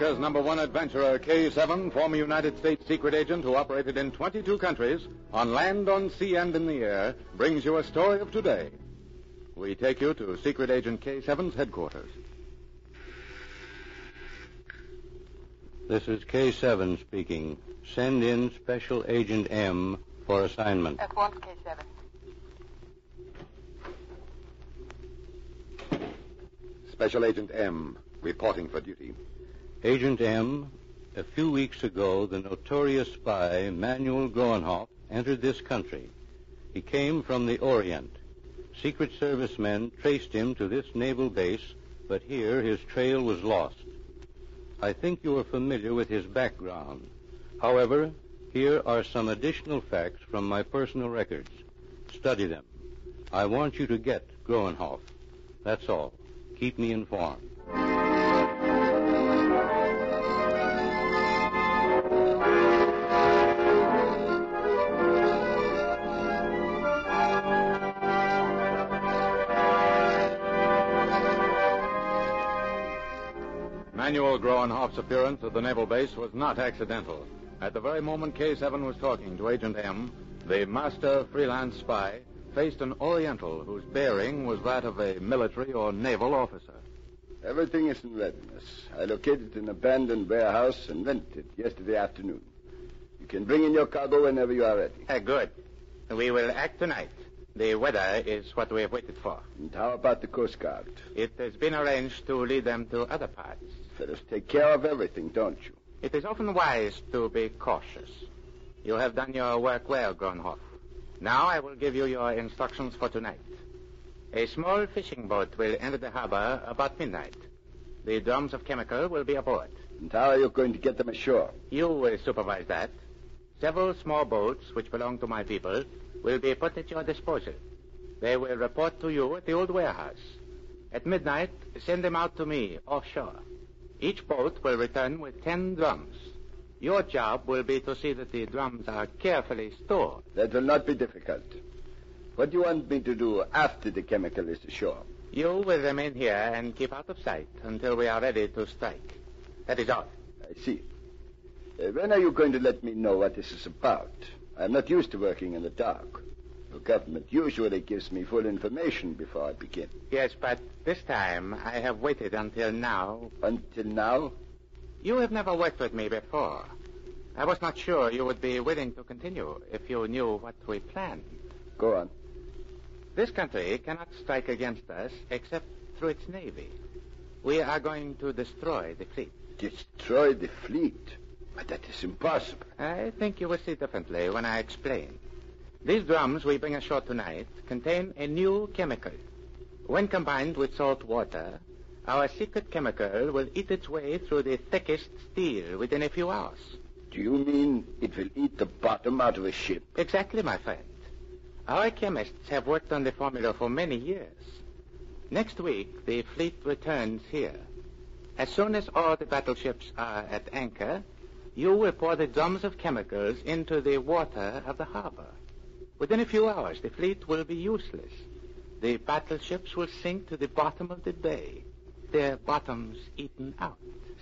America's number one adventurer, K7, former United States secret agent who operated in 22 countries, on land, on sea, and in the air, brings you a story of today. We take you to Secret Agent K7's headquarters. This is K7 speaking. Send in Special Agent M for assignment. At once, K7. Special Agent M, reporting for duty. Agent M, a few weeks ago, the notorious spy Manuel Groenhoff entered this country. He came from the Orient. Secret Service men traced him to this naval base, but here his trail was lost. I think you are familiar with his background. However, here are some additional facts from my personal records. Study them. I want you to get Groenhoff. That's all. Keep me informed. Manuel Groenhoff's appearance at the naval base was not accidental. At the very moment K7 was talking to Agent M, the master freelance spy faced an Oriental whose bearing was that of a military or naval officer. Everything is in readiness. I located an abandoned warehouse and rented it yesterday afternoon. You can bring in your cargo whenever you are ready. Uh, good. We will act tonight. The weather is what we have waited for. And how about the Coast Guard? It has been arranged to lead them to other parts. Fellows take care of everything, don't you? It is often wise to be cautious. You have done your work well, Groenhoff. Now I will give you your instructions for tonight. A small fishing boat will enter the harbor about midnight. The drums of chemical will be aboard. And how are you going to get them ashore? You will supervise that. Several small boats, which belong to my people, will be put at your disposal. They will report to you at the old warehouse. At midnight, send them out to me offshore. Each boat will return with ten drums. Your job will be to see that the drums are carefully stored. That will not be difficult. What do you want me to do after the chemical is ashore? You will remain here and keep out of sight until we are ready to strike. That is all. I see. Uh, when are you going to let me know what this is about? I'm not used to working in the dark. The government usually gives me full information before I begin. Yes, but this time I have waited until now. Until now? You have never worked with me before. I was not sure you would be willing to continue if you knew what we planned. Go on. This country cannot strike against us except through its navy. We are going to destroy the fleet. Destroy the fleet? But that is impossible. I think you will see differently when I explain. These drums we bring ashore tonight contain a new chemical. When combined with salt water, our secret chemical will eat its way through the thickest steel within a few hours. Do you mean it will eat the bottom out of a ship? Exactly, my friend. Our chemists have worked on the formula for many years. Next week, the fleet returns here. As soon as all the battleships are at anchor, you will pour the drums of chemicals into the water of the harbor. Within a few hours, the fleet will be useless. The battleships will sink to the bottom of the bay, their bottoms eaten out.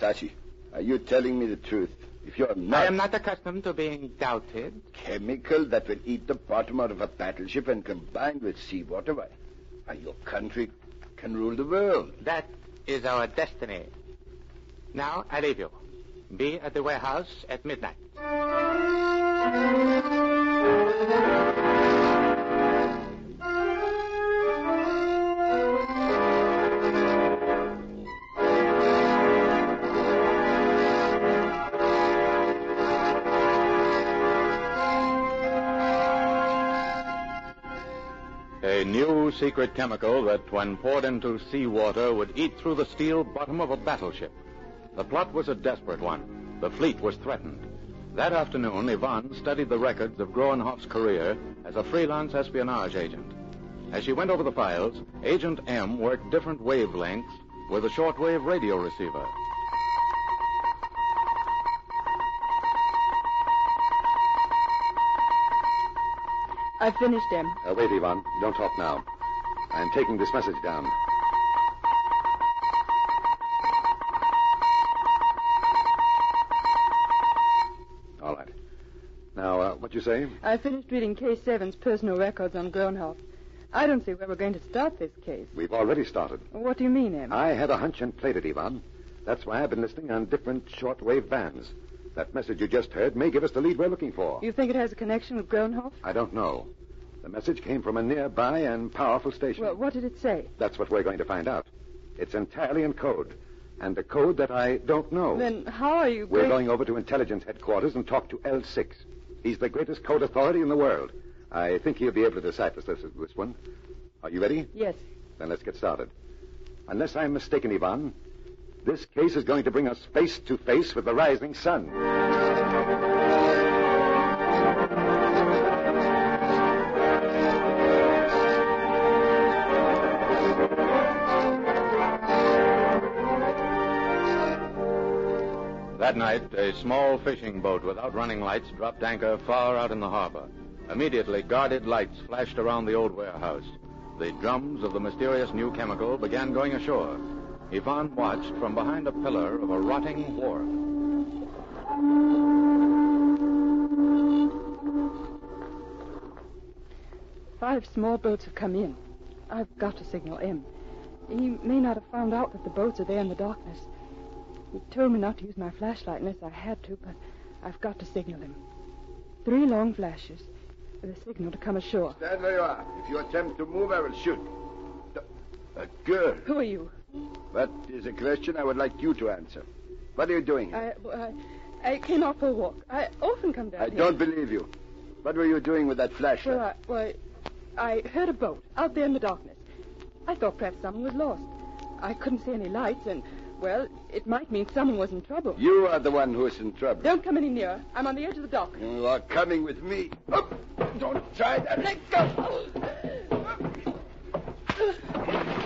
Sashi, are you telling me the truth? If you're not... I am not accustomed to being doubted. Chemical that will eat the bottom out of a battleship and combined with seawater, why, why your country can rule the world. That is our destiny. Now, I leave you. Be at the warehouse at midnight. A new secret chemical that, when poured into seawater, would eat through the steel bottom of a battleship. The plot was a desperate one. The fleet was threatened. That afternoon, Yvonne studied the records of Groenhoff's career as a freelance espionage agent. As she went over the files, Agent M worked different wavelengths with a shortwave radio receiver. I've finished him. Uh, wait, Yvonne. Don't talk now. I'm taking this message down. You say? I finished reading K7's personal records on Groenhoff. I don't see where we're going to start this case. We've already started. What do you mean, Em? I had a hunch and played it, Yvonne. That's why I've been listening on different shortwave bands. That message you just heard may give us the lead we're looking for. You think it has a connection with Groenhoff? I don't know. The message came from a nearby and powerful station. Well, what did it say? That's what we're going to find out. It's entirely in code, and a code that I don't know. Then how are you We're going over to intelligence headquarters and talk to L6. He's the greatest code authority in the world. I think he'll be able to decipher this, this one. Are you ready? Yes. Then let's get started. Unless I'm mistaken, Yvonne, this case is going to bring us face to face with the rising sun. That night, a small fishing boat without running lights dropped anchor far out in the harbor. Immediately, guarded lights flashed around the old warehouse. The drums of the mysterious new chemical began going ashore. Yvonne watched from behind a pillar of a rotting wharf. Five small boats have come in. I've got to signal M. He may not have found out that the boats are there in the darkness. He told me not to use my flashlight unless I had to, but I've got to signal him. Three long flashes. The signal to come ashore. Stand where you are. If you attempt to move, I will shoot. A girl. Who are you? That is a question I would like you to answer. What are you doing here? I, I, I came out for a walk. I often come down I here. don't believe you. What were you doing with that flashlight? Well, I, well, I heard a boat out there in the darkness. I thought perhaps someone was lost. I couldn't see any lights, and, well, it might mean someone was in trouble. You are the one who is in trouble. Don't come any nearer. I'm on the edge of the dock. You are coming with me. Up! Don't try that. Let go.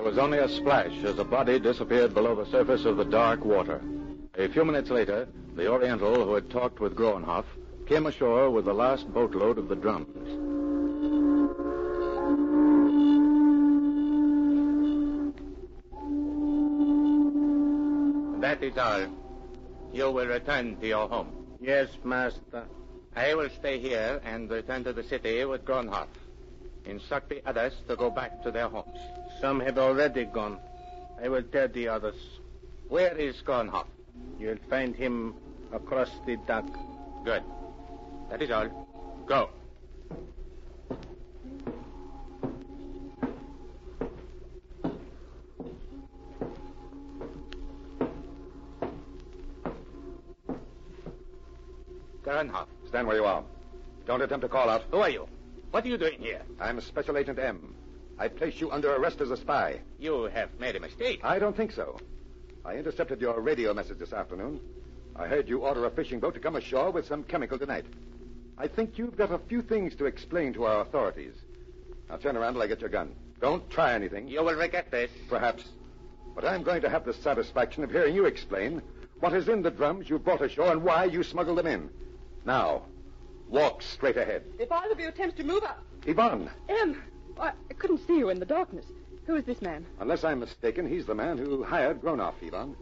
There was only a splash as a body disappeared below the surface of the dark water. A few minutes later, the Oriental who had talked with Groenhoff came ashore with the last boatload of the drums. That is all. You will return to your home. Yes, master. I will stay here and return to the city with Groenhoff. Instruct the others to go back to their homes. Some have already gone. I will tell the others. Where is Groenhoff? You'll find him across the dock. Good. That is all. Go. Groenhoff. Stand where you are. Don't attempt to call out. Who are you? What are you doing here? I'm Special Agent M. I place you under arrest as a spy. You have made a mistake. I don't think so. I intercepted your radio message this afternoon. I heard you order a fishing boat to come ashore with some chemical tonight. I think you've got a few things to explain to our authorities. Now turn around till I get your gun. Don't try anything. You will regret this. Perhaps. But I'm going to have the satisfaction of hearing you explain what is in the drums you brought ashore and why you smuggled them in. Now, walk straight ahead. If either of you attempts to move up. Yvonne, Em, I, couldn't see you in the darkness. Who is this man? unless I'm mistaken, he's the man who hired Gronoff, Yvonne.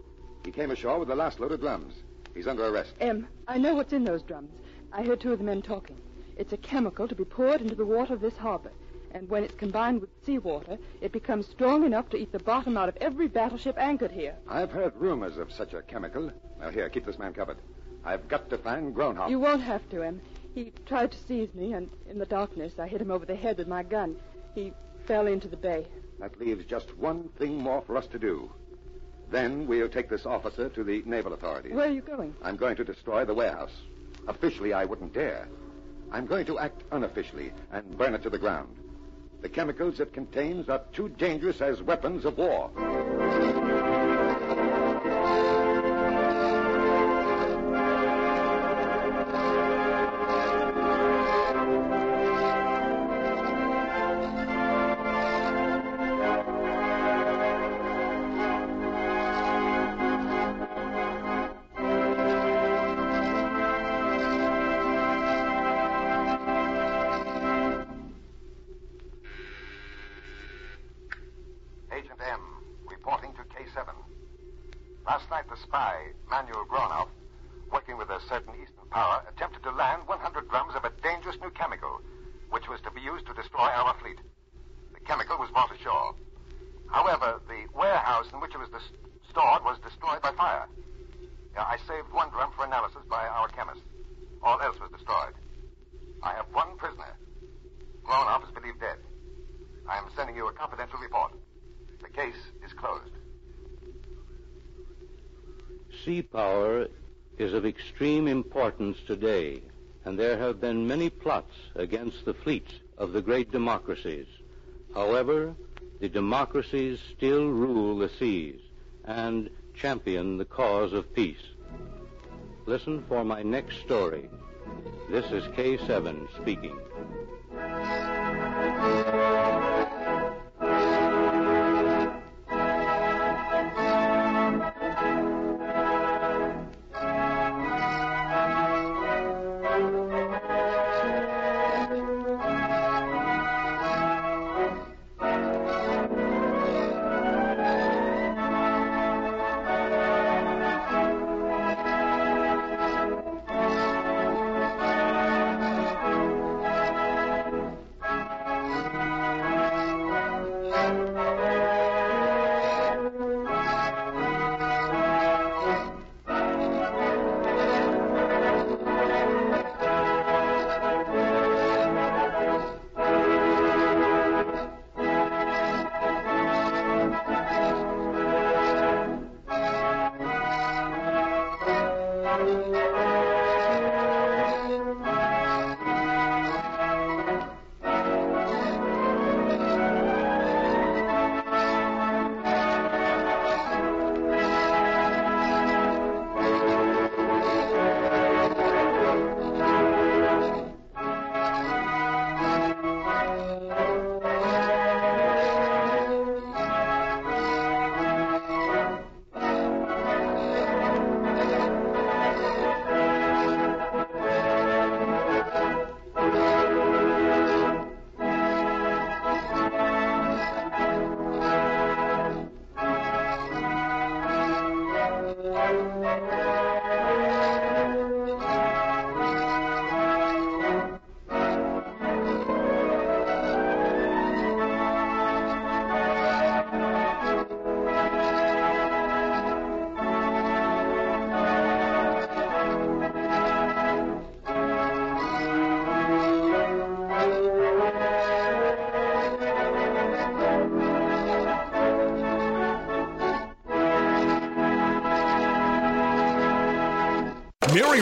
He came ashore with the last load of drums. He's under arrest. Em, I know what's in those drums. I heard two of the men talking. It's a chemical to be poured into the water of this harbor. And when it's combined with seawater, it becomes strong enough to eat the bottom out of every battleship anchored here. I've heard rumors of such a chemical. Now, here, keep this man covered. I've got to find Gronoff. You won't have to, Em. He tried to seize me, and in the darkness, I hit him over the head with my gun. He fell into the bay. That leaves just one thing more for us to do. Then we'll take this officer to the naval authorities. Where are you going? I'm going to destroy the warehouse. Officially, I wouldn't dare. I'm going to act unofficially and burn it to the ground. The chemicals it contains are too dangerous as weapons of war. Spy, Manuel Gronoff, working with a certain Eastern power, attempted to land 100 drums of a dangerous new chemical, which was to be used to destroy our fleet. The chemical was brought ashore. However, the warehouse in which it was dis- stored was destroyed by fire. Yeah, I saved one drum for analysis by our chemists. All else was destroyed. I have one prisoner. Gronoff is believed dead. I am sending you a confidential report. The case is closed. Sea power is of extreme importance today, and there have been many plots against the fleets of the great democracies. However, the democracies still rule the seas and champion the cause of peace. Listen for my next story. This is K7 speaking.